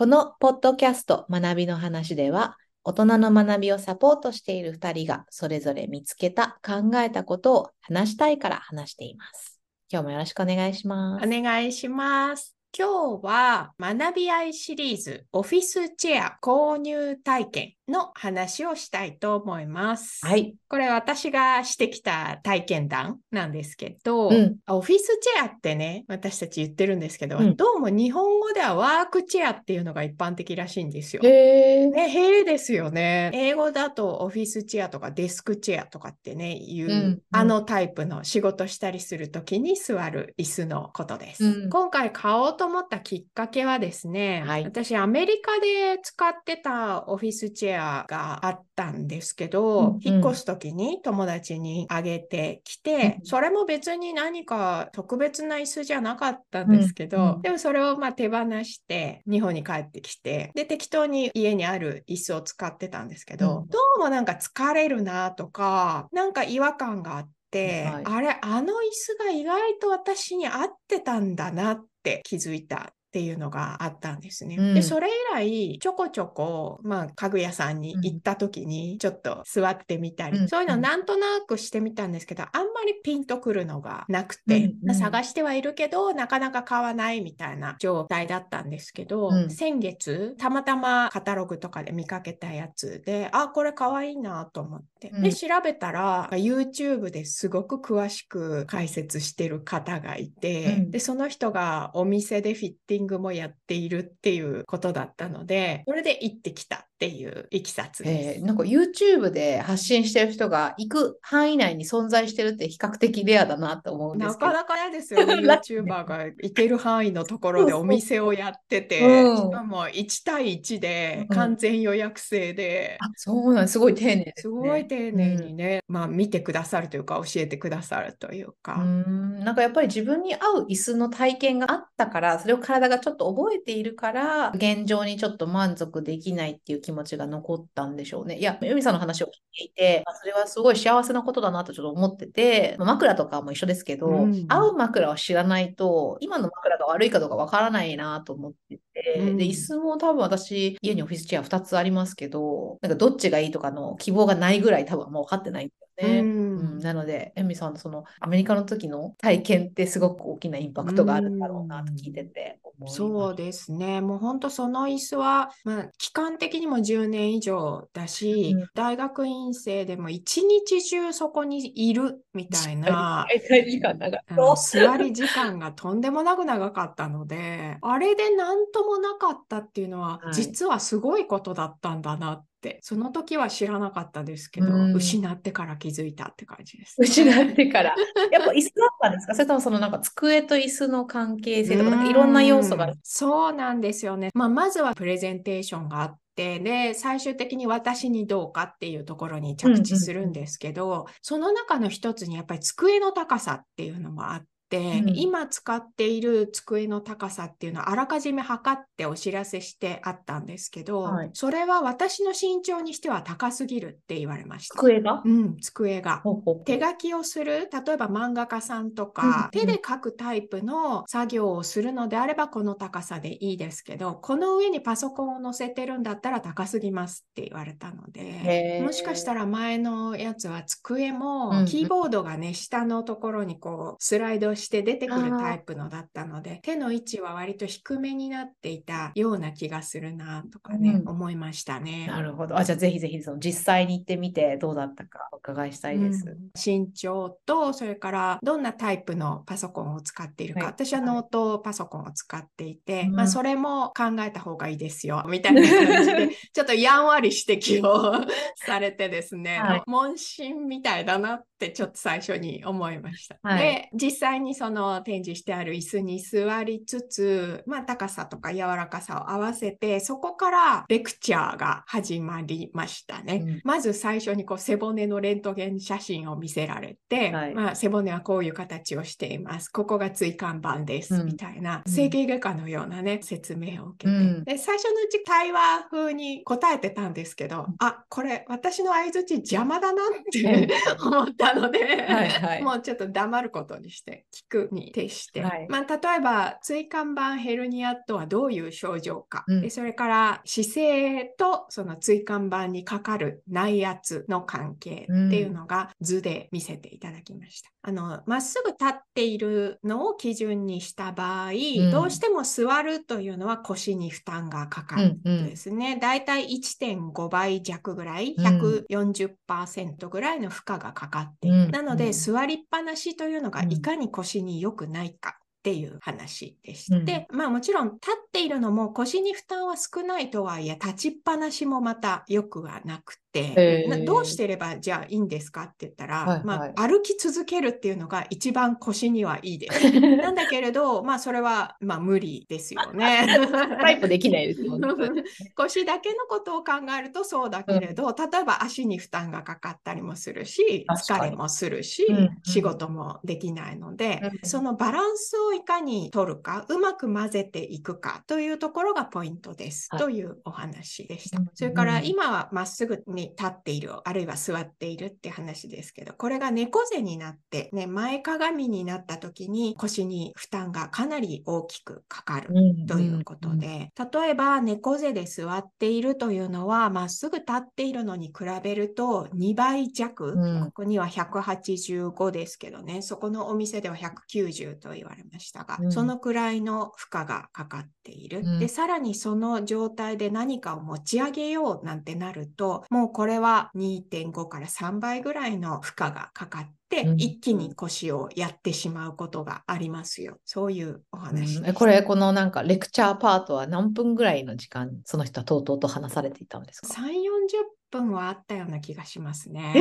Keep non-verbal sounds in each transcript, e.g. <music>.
このポッドキャスト学びの話では、大人の学びをサポートしている2人がそれぞれ見つけた、考えたことを話したいから話しています。今日もよろしくお願いします。お願いします。今日は学び合いシリーズオフィスチェア購入体験の話をしたいと思います。はい。これ私がしてきた体験談なんですけど、うん、オフィスチェアってね、私たち言ってるんですけど、うん、どうも日本語ではワークチェアっていうのが一般的らしいんですよ。へー。ね、へーですよね。英語だとオフィスチェアとかデスクチェアとかってね、いう、うん、あのタイプの仕事したりするときに座る椅子のことです。今回買おうと思ったきっかけはですね、はい、私アメリカで使ってたオフィスチェアがあったんですけど、うんうん、引っ越す時に友達にあげてきて、うん、それも別に何か特別な椅子じゃなかったんですけど、うんうん、でもそれをまあ手放して日本に帰ってきて、で、適当に家にある椅子を使ってたんですけど、うん、どうもなんか疲れるなとか、なんか違和感があって、はい、あれ、あの椅子が意外と私に合ってたんだなって気づいたっていうのがあったんですね。うん、で、それ以来、ちょこちょこ、まあ、家具屋さんに行った時に、ちょっと座ってみたり、うん、そういうのなんとなくしてみたんですけど、あんまりピンとくるのがなくて、うん、探してはいるけど、なかなか買わないみたいな状態だったんですけど、先月、たまたまカタログとかで見かけたやつで、あ、これ可愛いなと思って。で、調べたら、YouTube ですごく詳しく解説してる方がいて、で、その人がお店でフィッティングもやっているっていうことだったので、それで行ってきたっていういきさつです。なんか YouTube で発信してる人が行く範囲内に存在してるって比較的レアだなと思うんですけど。なかなか嫌ですよね。<laughs> YouTuber が行ける範囲のところでお店をやってて、うん、しかも1対1で完全予約制で。うん、そうなんすごい丁寧です、ね、すごい丁寧にね、うん、まあ見てくださるというか教えてくださるというか。うんなんかやっぱり自分に合う椅子の体験があったから、それを体がちょっと覚えているから、現状にちょっと満足できないっていう気持ちが残ったんでしょうね。いや、ユミさんの話を聞いていて、それはすごい幸せなことだなとちょっと思ってて、枕とかも一緒ですけど、うん、合う枕を知らないと、今の枕が悪いかどうかわからないなと思ってて、うん、で、椅子も多分私、家にオフィスチェア2つありますけど、なんかどっちがいいとかの希望がないぐらい多分もう分かってないんだよね。うん、なので、エミさんのそのアメリカの時の体験ってすごく大きなインパクトがあるんだろうなと聞いててそうですね。もう本当その椅子は、まあ、期間的にも10年以上だし、うん、大学院生でも一日中そこにいるみたいな、<laughs> 座り時間がとんでもなく長かったので、あれで何ともなかったっていうのは、はい、実はすごいことだったんだなっってその時は知らなかったですけど、うん、失ってから気づいたって感じです、ね、失ってから。やっぱ椅子だったんですか？それともそのなんか机と椅子の関係性とかいろんな要素が。そうなんですよね、まあ、まずはプレゼンテーションがあってで最終的に私にどうかっていうところに着地するんですけど、うんうん、その中の一つにやっぱり机の高さっていうのもあっ今使っている机の高さっていうのはあらかじめ測ってお知らせしてあったんですけど、はい、それは私の身長にしては高すぎるって言われました。机が？うん、机が。ほほほ手書きをする、例えば漫画家さんとか、うん。手で書くタイプの作業をするのであればこの高さでいいですけど、この上にパソコンを載せてるんだったら高すぎますって言われたので、もしかしたら前のやつは机もキーボードがね、下のところにこうスライドして出てくるタイプのだったので手の位置は割と低めになっていたような気がするなとかね、うん、思いましたね。なるほど。あじゃあぜひぜひその実際に行ってみてどうだったかお伺いしたいです。うん、身長とそれからどんなタイプのパソコンを使っているか、はい、私はノートパソコンを使っていて、まあ、それも考えた方がいいですよみたいな感じで <laughs> ちょっとやんわり指摘をされてですね、はい、問診みたいだなってちょっと最初に思いました。はい、で実際にその展示してある椅子に座りつつ、まあ、高さとか柔らかさを合わせて、そこからレクチャーが始まりましたね。うん、まず最初にこう背骨のレントゲン写真を見せられて、はい、まあ、背骨はこういう形をしています。ここが椎間板です、うん、みたいな、整形外科のようなね、説明を受けて、うん、で最初のうち対話風に答えてたんですけど、あ、これ私の相づち邪魔だなって <laughs> 思ったので、はいはい、もうちょっと黙ることにしてくに徹して、はい、まあ、例えば椎間板ヘルニアとはどういう症状か、うん、でそれから姿勢とその椎間板にかかる内圧の関係っていうのが図で見せていただきました。あのまっすぐ立っているのを基準にした場合、うん、どうしても座るというのは腰に負担がかかるですね。だいたい1.5倍弱ぐらい、140%ぐらいの負荷がかかっている。うん、なので、座りっぱなしというのがいかに腰に良くないか。っていう話でして、うん、まあもちろん立っているのも腰に負担は少ないとはいえ立ちっぱなしもまた良くはなく、どうしてればじゃあいいんですか？って言ったら、はいはい、まあ、歩き続けるっていうのが一番腰にはいいです。<laughs> なんだけれど、まあそれはまあ無理ですよね。タイプできないですよね。<laughs> 腰だけのことを考えるとそうだけれど、うん、例えば足に負担がかかったりもするし、疲れもするし、うん、仕事もできないので、うん、そのバランスをいかに取るか、うまく混ぜていくかというところがポイントです、はい、というお話でした。それから今はまっすぐに立っている、あるいは座っているって話ですけど、これが猫背になって、ね、前かがみになった時に腰に負担がかなり大きくかかるということで、例えば猫背で座っているというのは、まっすぐ立っているのに比べると2倍弱、うん、ここには185ですけどね、そこのお店では190と言われましたが、うん、そのくらいの負荷がかかっている。うん、で、さらにその状態で何かを持ち上げようなんてなると、もうこれは2.5から3倍ぐらいの負荷がかかって、一気に腰をやってしまうことがありますよ。そういうお話、うん、これ、このなんかレクチャーパートは何分ぐらいの時間、その人はとうとうと話されていたんですか ?3、40分はあったような気がしますね。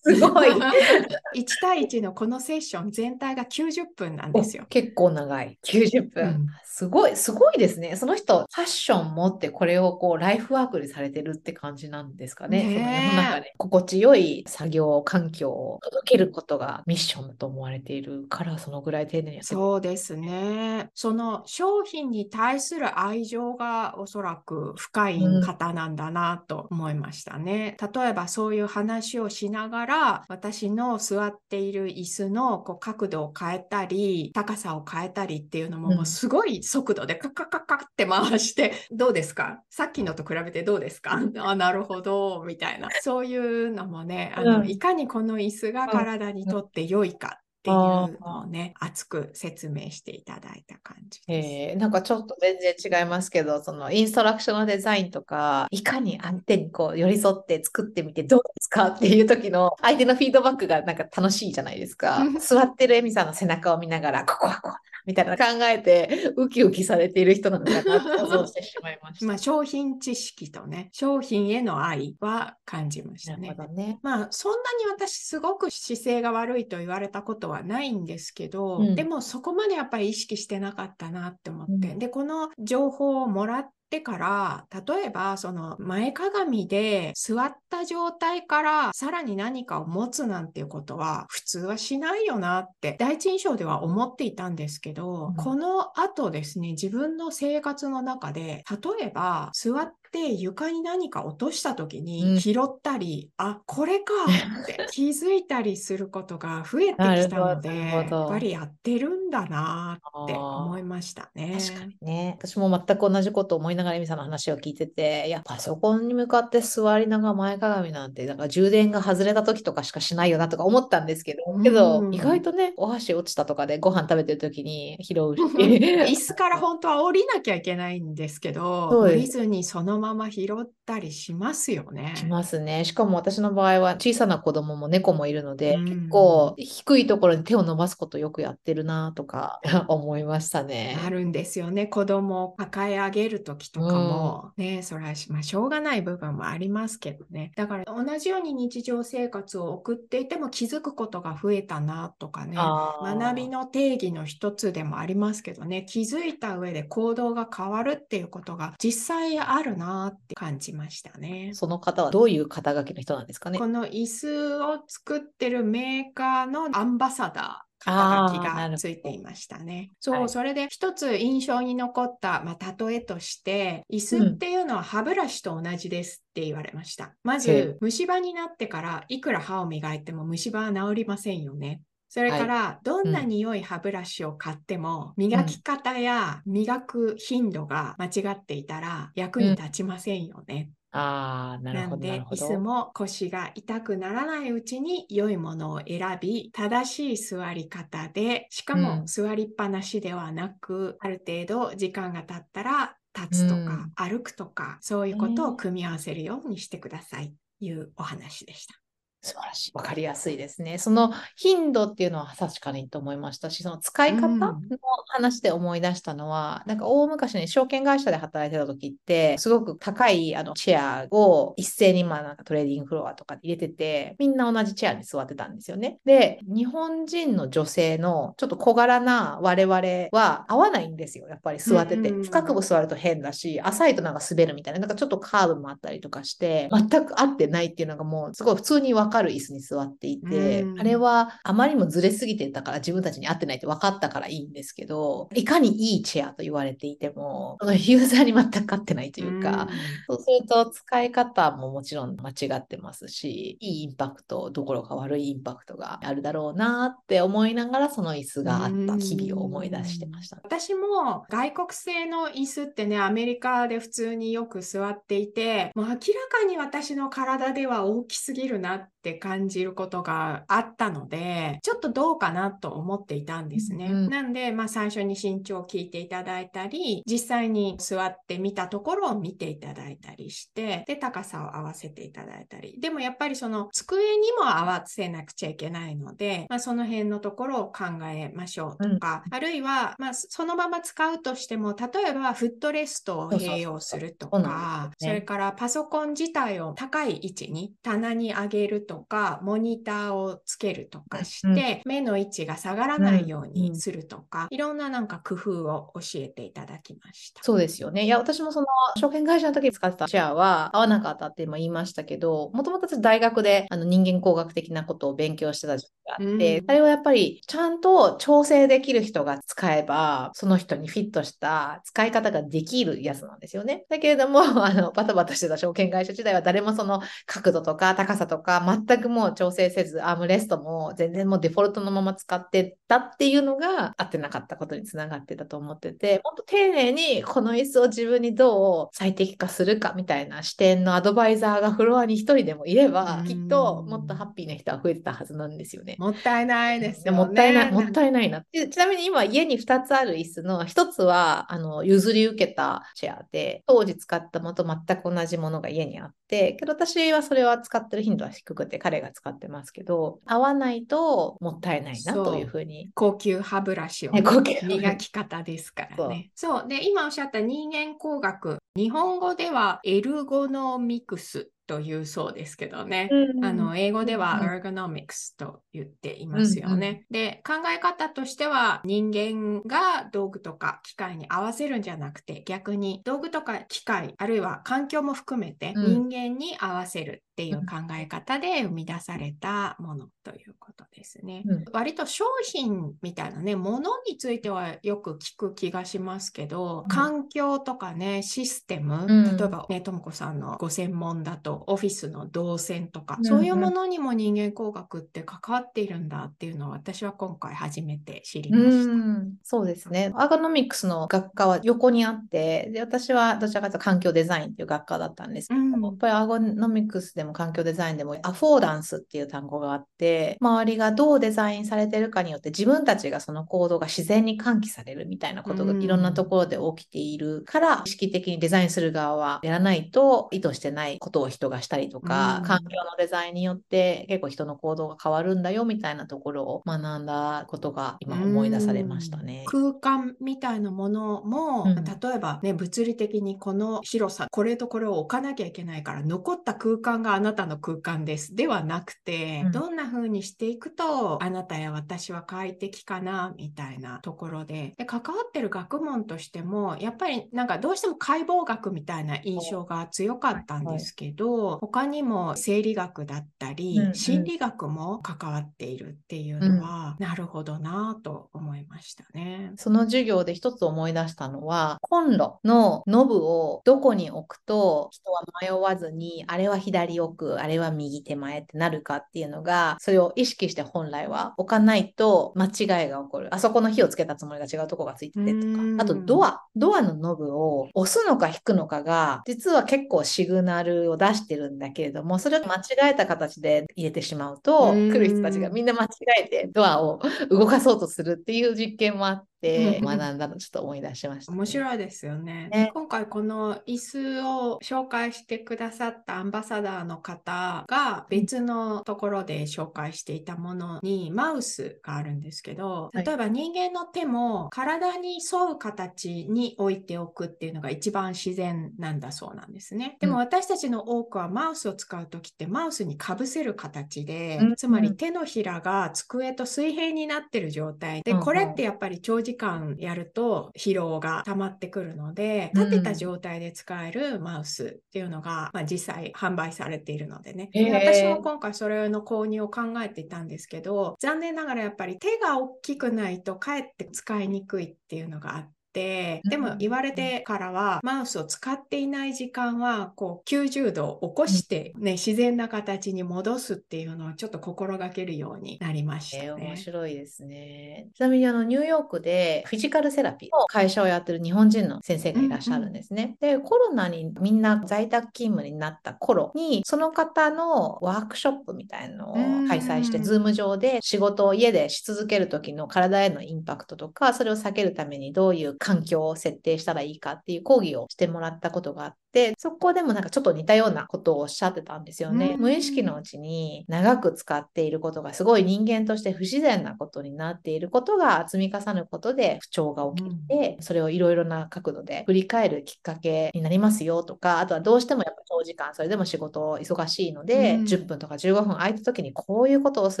すごい。<laughs> 1対1のこのセッション全体が90分なんですよ。結構長い。90分、うん、すごい、すごいですね。その人、ファッション持ってこれをこう、ライフワークにされてるって感じなんですかね。ね世の中で心地よい作業環境を届けることがミッションだと思われているから、そのぐらい丁寧に。そうですね。その商品に対する愛情がおそらく深い方なんだなと思いましたね。うん、例えばそういう話をしながら、私の座っている椅子のこう角度を変えたり、高さを変えたりっていうのも、もうすごい速度でカカカカって回して、<laughs> どうですか？さっきのと比べてどうですか？<laughs> あ、なるほど、みたいな。そういうのもね、あの、いかにこの椅子が体にとって良いかっていうのをね、熱く説明していただいた感じです。えー、なんかちょっと全然違いますけど、そのインストラクションデザインとか、いかに相手にこう寄り添って作ってみてどうですかっていう時の相手のフィードバックがなんか楽しいじゃないですか。<laughs> 座ってるエミさんの背中を見ながら、ここはこうみたいな考えて、ウキウキされている人なのかなと想像してしまいました。<laughs> まあ、商品知識とね、商品への愛は感じましたね。ねまあ、そんなに私、すごく姿勢が悪いと言われたことはないんですけど、うん、でもそこまでやっぱり意識してなかったなって思って、うん、で、この情報をもらってってから、例えばその前かがみで座った状態からさらに何かを持つなんていうことは普通はしないよなって第一印象では思っていたんですけど、うん、この後ですね、自分の生活の中で、例えば座っって床に何か落とした時に拾ったり、うん、あこれか <laughs> って気づいたりすることが増えてきたのでやっぱりやってるんだなって思いましたね。確かにね。私も全く同じこと思いながらエミさんの話を聞いてていやパソコンに向かって座りながら前かがみなんてだから充電が外れた時とかしかしないよなとか思ったんですけど、けど意外とねお箸落ちたとかでご飯食べてる時に拾うし <laughs> 椅子から本当は降りなきゃいけないんですけど降りずにそのまま拾ったりしますよね。しますね。しかも私の場合は小さな子供も猫もいるので、うん、結構低いところに手を伸ばすことよくやってるなとか <laughs> 思いましたね。あるんですよね。子供を抱え上げる時とかも、うん、ね、それは、まあ、しょうがない部分もありますけどね。だから同じように日常生活を送っていても気づくことが増えたなとかね、学びの定義の一つでもありますけどね、気づいた上で行動が変わるっていうことが実際あるなってって感じましたね。その方はどういう肩書きの人なんですかね？この椅子を作ってるメーカーのアンバサダー。肩書きがついていましたね。そう、はい、それで一つ印象に残った、まあ、例えとして、椅子っていうのは歯ブラシと同じですって言われました。まず、虫歯になってからいくら歯を磨いても虫歯は治りませんよね。それから、はい、どんな匂い歯ブラシを買っても、磨き方や磨く頻度が間違っていたら役に立ちませんよね。ああ、なるほど。なんで、椅子も腰が痛くならないうちに良いものを選び、正しい座り方で、しかも座りっぱなしではなく、うん、ある程度時間が経ったら立つとか、うん、歩くとか、そういうことを組み合わせるようにしてください。というお話でした。素晴らしい。わかりやすいですね。その頻度っていうのは確かにと思いましたし、その使い方の話で思い出したのは、うん、なんか大昔に証券会社で働いてた時って、すごく高いあのチェアを一斉にまあなんかトレーディングフロアとか入れてて、みんな同じチェアに座ってたんですよね。で、日本人の女性のちょっと小柄な我々は合わないんですよ。やっぱり座ってて。深くも座ると変だし、浅いとなんか滑るみたいな、なんかちょっとカーブもあったりとかして、全く合ってないっていうのがもうすごい普通に分かる椅子に座っていて、あれはあまりにもずれすぎてたから自分たちに合ってないって分かったからいいんですけど、いかにいいチェアと言われていても、ユーザーに全く合ってないというか、うそうすると使い方ももちろん間違ってますし、いいインパクトどころか悪いインパクトがあるだろうなって思いながらその椅子があった日々を思い出してました。私も外国製の椅子ってね、アメリカで普通によく座っていて、もう明らかに私の体では大きすぎるなって感じることがあったので、ちょっとどうかなと思っていたんですね。うん、なんで、まあ最初に身長を聞いていただいたり、実際に座ってみたところを見ていただいたりして、で、高さを合わせていただいたり。でもやっぱりその机にも合わせなくちゃいけないので、まあその辺のところを考えましょうとか、うん、あるいは、まあそのまま使うとしても、例えばフットレストを併用するとか、それからパソコン自体を高い位置に棚に上げるとか、モニターをつけるとかして、うん、目の位置が下がらないようにするとか、うん、いろんななんか工夫を教えていただきました。そうですよね。いや、私もその証券会社の時に使ってたチェアは合わなかったって今言いましたけど、もともと私大学であの人間工学的なことを勉強してた時期があって、うん、あれはやっぱりちゃんと調整できる人が使えば、その人にフィットした使い方ができるやつなんですよね。だけれども、<laughs> あの、バタバタしてた証券会社時代は誰もその角度とか高さとか全くもう調整せず、アームレストも全然もうデフォルトのまま使ってたっていうのが合ってなかったことにつながってたと思ってて、もっと丁寧にこの椅子を自分にどう最適化するかみたいな視点のアドバイザーがフロアに一人でもいれば、きっともっとハッピーな人は増えてたはずなんですよね。もったいないですよね。もったいない、もったいないな。ちなみに今家に2つある椅子の1つはあの譲り受けたチェアで、当時使ったものと全く同じものが家にあって、けど私はそれは使ってる頻度は低くて彼が使ってますけど、合わないともったいないなというふうに。高級歯ブラシを磨き方ですからね。そう。で、今おっしゃった人間工学、日本語ではエルゴノミクスというそうですけどね。うん、あの英語では ergonomics と言っていますよね。うんうん、で、考え方としては人間が道具とか機械に合わせるんじゃなくて逆に道具とか機械あるいは環境も含めて人間に合わせるっていう考え方で生み出されたものということですね。うん、割と商品みたいなね、ものについてはよく聞く気がしますけど、環境とかね、システム、例えばね、ともこさんのご専門だとオフィスの動線とか、うんうん、そういうものにも人間工学って関わっているんだっていうのを私は今回初めて知りました。うそうですね。アーガノミクスの学科は横にあって、で私はどちらかというと環境デザインっていう学科だったんですけど、うん、やっぱりアーガノミクスでも環境デザインでもアフォーダンスっていう単語があって、周りがどうデザインされてるかによって自分たちがその行動が自然に喚起されるみたいなことがいろんなところで起きているから、意識的にデザインする側はやらないと意図してないことを人がしたりとか、環境のデザインによって結構人の行動が変わるんだよみたいなところを学んだことが今思い出されましたね。空間みたいなものも、うん、例えばね、物理的にこの広さ、これとこれを置かなきゃいけないから、残った空間があなたの空間です。ではなくて、うん、どんな風にしていくと、あなたや私は快適かな、みたいなところで。で、関わってる学問としても、やっぱりなんかどうしても解剖学みたいな印象が強かったんですけど、ど、他にも生理学だったり、うんうん、心理学も関わっているっていうのは、うん、なるほどなと思いましたね。その授業で一つ思い出したのは、コンロのノブをどこに置くと人は迷わずに、あれは左奥、あれは右手前ってなるかっていうのが、それを意識して本来は置かないと間違いが起こる。あそこの火をつけたつもりが違うとこがついててとか。あとドア。ドアのノブを押すのか引くのかが、実は結構シグナルを出してるんだけれども、それを間違えた形で入れてしまうと、来る人たちがみんな間違えてドアを動かそうとするっていう実験もあって、って学んだのちょっと思い出しました、ね、面白いですよね、ね、今回この椅子を紹介してくださったアンバサダーの方が別のところで紹介していたものにマウスがあるんですけど例えば人間の手も体に沿う形に置いておくっていうのが一番自然なんだそうなんですね。でも私たちの多くはマウスを使う時ってマウスにかぶせる形で、うん、つまり手のひらが机と水平になってる状態。でこれってやっぱり長時時間やると疲労が溜まってくるので、立てた状態で使えるマウスっていうのが、まあ、実際販売されているのでね。で私も今回それの購入を考えていたんですけど、残念ながらやっぱり手が大きくないとかえって使いにくいっていうのがあって、でも言われてからは、マウスを使っていない時間は、こう90度起こして、ね、自然な形に戻すっていうのをちょっと心がけるようになりましたね。えー、面白いですね。ちなみにあの、ニューヨークでフィジカルセラピーの会社をやってる日本人の先生がいらっしゃるんですね。うんうん、で、コロナにみんな在宅勤務になった頃に、その方のワークショップみたいのを開催して、ズーム上で仕事を家でし続ける時の体へのインパクトとか、それを避けるためにどういう環境を設定したらいいかっていう講義をしてもらったことがあって、そこでもなんかちょっと似たようなことをおっしゃってたんですよね。無意識のうちに長く使っていることがすごい人間として不自然なことになっていることが積み重ねることで不調が起きて、それをいろいろな角度で振り返るきっかけになりますよとか、あとはどうしてもやっぱ長時間それでも仕事忙しいので、10分とか15分空いた時にこういうことをす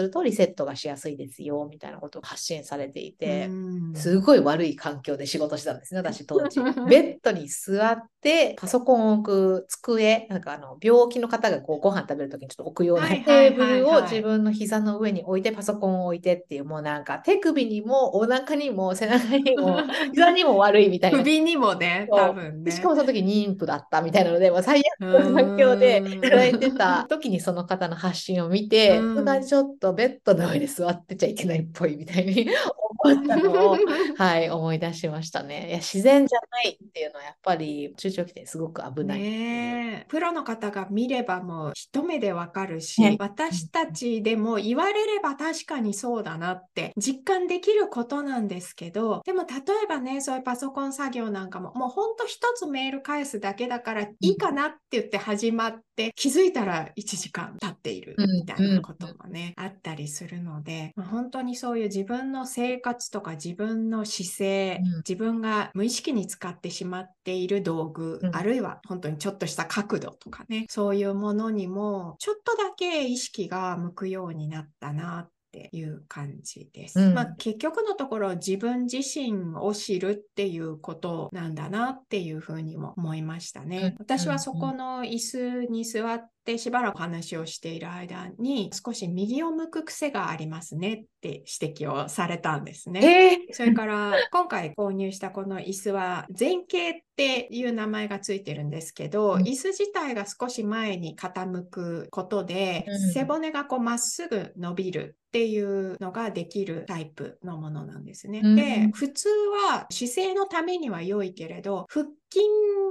るとリセットがしやすいですよみたいなことを発信されていて、すごい悪い環境で仕事してたんですね、私当時。<laughs> ベッドに座って、パソコンを置く机、なんかあの、病気の方がこうご飯食べるときにちょっと置くようなテーブルを自分の膝の上に置いて、パソコンを置いてっていう、もうなんか手首にもお腹にも背中にも <laughs> 膝にも悪いみたいな。首にもね、多分ね。しかもその時妊婦だったみたいなので、もう最悪の環境で働いてた時にその方の発信を見て、さすがにちょっとベッドの上に座ってちゃいけないっぽいみたいに <laughs> 思ったのを、<laughs> はい、思い出しましたね。いや自然じゃないっていうのはやっぱり中長期ですごく危ない。ねプロの方が見ればもう一目でわかるし、ね、私たちでも言われれば確かにそうだなって実感できることなんですけど、でも例えばね、そういうパソコン作業なんかも、もうほんと一つメール返すだけだからいいかなって言って始まって、気づいたら1時間経っているみたいなこともね、あったりするので、まあ、本当にそういう自分の生活とか自分の姿勢、自分が無意識に使ってしまっている道具、あるいは本当にちょっとした角度とかね、そういうものにもちょっとだけ意識が向くようになったなっていう感じです。うん、まあ、結局のところ自分自身を知るっていうことなんだなっていうふうにも思いましたね。私はそこの椅子に座っでしばらく話をしている間に少し右を向く癖がありますねって指摘をされたんですね。えー、それから今回購入したこの椅子は前傾っていう名前がついてるんですけど、うん、椅子自体が少し前に傾くことで、うん、背骨がこうまっすぐ伸びるっていうのができるタイプのものなんですね。うん、で、普通は姿勢のためには良いけれど、腹筋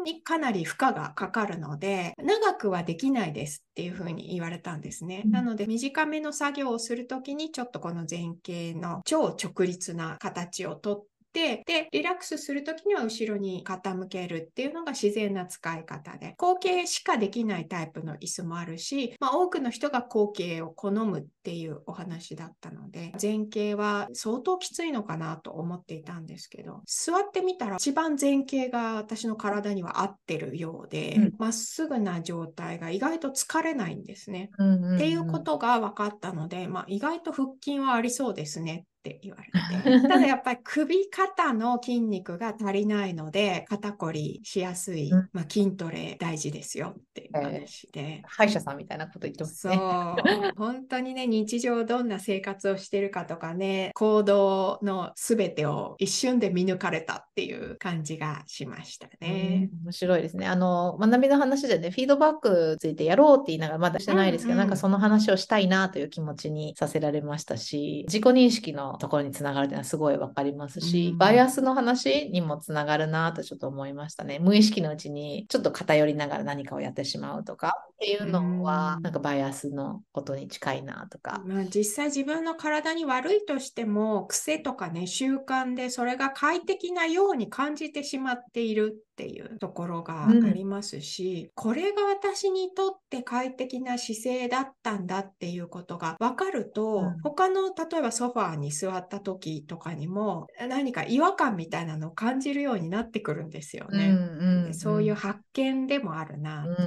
にかなり負荷がかかるので、長くはできないですっていうふうに言われたんですね。なので、短めの作業をするときに、ちょっとこの前傾の超直立な形をとって、で、リラックスするときには後ろに傾けるっていうのが自然な使い方で、後傾しかできないタイプの椅子もあるし、まあ、多くの人が後傾を好むっていうお話だったので、前傾は相当きついのかなと思っていたんですけど、座ってみたら一番前傾が私の体には合ってるようで、ま、うん、っすぐな状態が意外と疲れないんですね。うんうんうん、っていうことが分かったので、まあ、意外と腹筋はありそうですねって言われて。<laughs> ただやっぱり首肩の筋肉が足りないので、肩こりしやすい、まあ、筋トレ大事ですよっていう話で、えー、歯医者さんみたいなこと言ってますね。そう。本当にね、日常どんな生活をしてるかとかね、行動の全てを一瞬で見抜かれたっていう感じがしましたね。面白いですね。あの、学びの話でね、フィードバックついてやろうって言いながらまだしてないですけど、うんうん、なんかその話をしたいなという気持ちにさせられましたし、自己認識のところにつながるっていうのはすごいわかりますし、うん、バイアスの話にもつながるなとちょっと思いましたね。無意識のうちにちょっと偏りながら何かをやってしまうとかっていうのは、うん、なんかバイアスのことに近いなとか。まあ、実際自分の体に悪いとしても、癖とかね、習慣でそれが快適なように感じてしまっているっていうところがありますし、うん、これが私にとって快適な姿勢だったんだっていうことが分かると、うん、他の例えばソファーに座った時とかにも何か違和感みたいなのを感じるようになってくるんですよね。うんうん、そういう発見でもあるなと思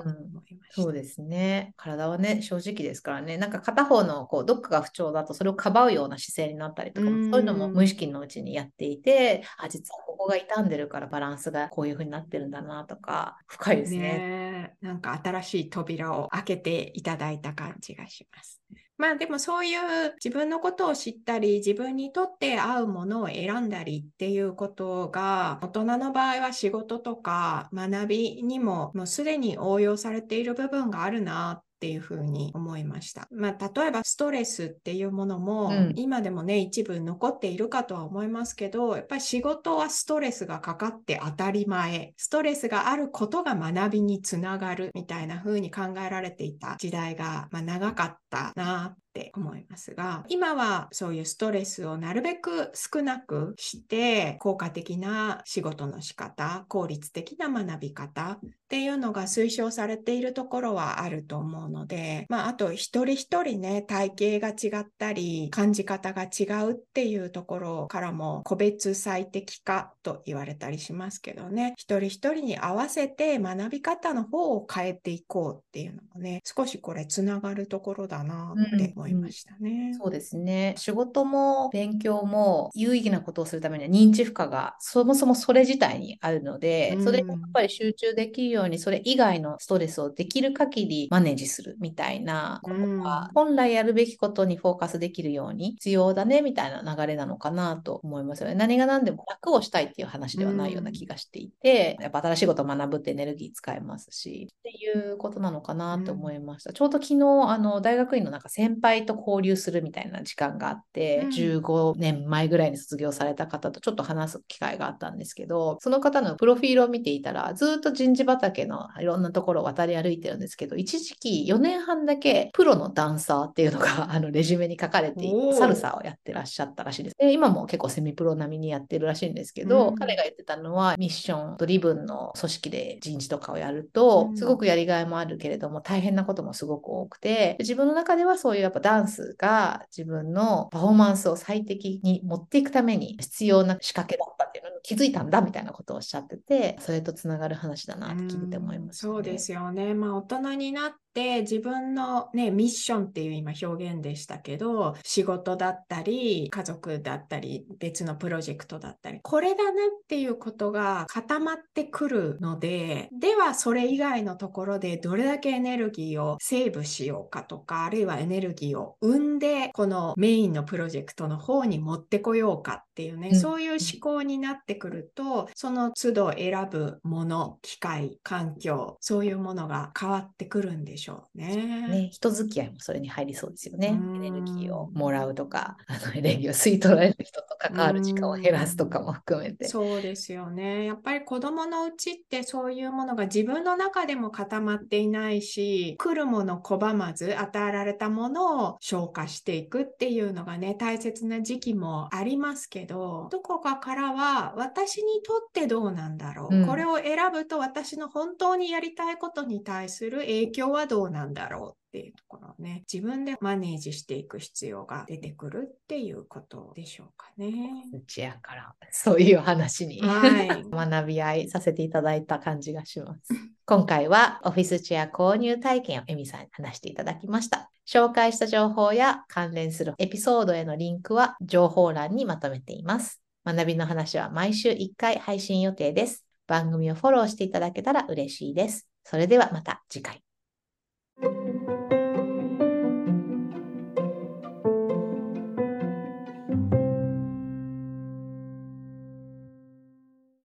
いました。そうですね。体はね、正直ですからね、なんか片方のこうどっかが不調だとそれをかばうような姿勢になったりとかそういうのも無意識のうちにやっていて、あ、実はここが傷んでるからバランスがこういう風になってってるんだなとか、深いですね。ねなんか新しい扉を開けていただいた感じがします。まあでもそういう自分のことを知ったり、自分にとって合うものを選んだりっていうことが、大人の場合は仕事とか学びにももうすでに応用されている部分があるなっていうふうに思いました。まあ、例えばストレスっていうものも、うん、今でもね、一部残っているかとは思いますけど、やっぱり仕事はストレスがかかって当たり前、ストレスがあることが学びにつながるみたいな風に考えられていた時代が、まあ、長かったなって思いますが、今はそういうストレスをなるべく少なくして、効果的な仕事の仕方、効率的な学び方っていうのが推奨されているところはあると思うので、まあ、あと一人一人ね、体型が違ったり、感じ方が違うっていうところからも、個別最適化と言われたりしますけどね、一人一人に合わせて学び方の方を変えていこうっていうのもね、少しこれつながるところだなって思いましたね、うん、そうですね。仕事も勉強も有意義なことをするためには認知負荷がそもそもそれ自体にあるので、それにやっぱり集中できるように、それ以外のストレスをできる限りマネージするみたいなことが、本来やるべきことにフォーカスできるように必要だねみたいな流れなのかなと思いますよね。何が何でも楽をしたいっていう話ではないような気がしていて、やっぱ新しいことを学ぶってエネルギー使えますし、っていうことなのかなと思いました。ちょうど昨日、あの、大学院のなんか先輩輩と交流するみたいな時間があって、うん、15年前ぐらいに卒業された方とちょっと話す機会があったんですけど、その方のプロフィールを見ていたら、ずっと人事畑のいろんなところを渡り歩いてるんですけど、一時期4年半だけプロのダンサーっていうのがあのレジュメに書かれて <laughs> いて、サルサをやってらっしゃったらしいです。で今も結構セミプロ並みにやってるらしいんですけど、うん、彼が言ってたのはミッションドリブンの組織で人事とかをやると、すごくやりがいもあるけれども大変なこともすごく多くて、自分の中ではそういうやっぱダンスが自分のパフォーマンスを最適に持っていくために必要な仕掛けだったっていうのに気づいたんだみたいなことをおっしゃってて、それとつながる話だなって聞いて思います、ね、そうですよね。まあ大人になっって自分のね、ミッションっていう今表現でしたけど、仕事だったり、家族だったり、別のプロジェクトだったり、これだなっていうことが固まってくるので、ではそれ以外のところでどれだけエネルギーをセーブしようかとか、あるいはエネルギーを生んで、このメインのプロジェクトの方に持ってこようかっていうね、うん、そういう思考になってくると、その都度選ぶもの、機会、環境、そういうものが変わってくるんでしょうね。ね人付き合いもそれに入りそうですよね。エネルギーをもらうとか、あのエネルギーを吸い取られる人と関わる時間を減らすとかも含めて。そうですよね。やっぱり子供のうちってそういうものが自分の中でも固まっていないし、来るもの拒まず与えられたものを消化していくっていうのがね、大切な時期もありますけど、けど、どこかからは私にとってどうなんだろう、うん、これを選ぶと私の本当にやりたいことに対する影響はどうなんだろう？っていうところをね、自分でマネージしていく必要が出てくるっていうことでしょうかね。うちやから、そういう話に、はい、<laughs> 学び合いさせていただいた感じがします。今回はオフィスチェア購入体験をエミさんに話していただきました。紹介した情報や関連するエピソードへのリンクは情報欄にまとめています。学びの話は毎週1回配信予定です。番組をフォローしていただけたら嬉しいです。それではまた次回。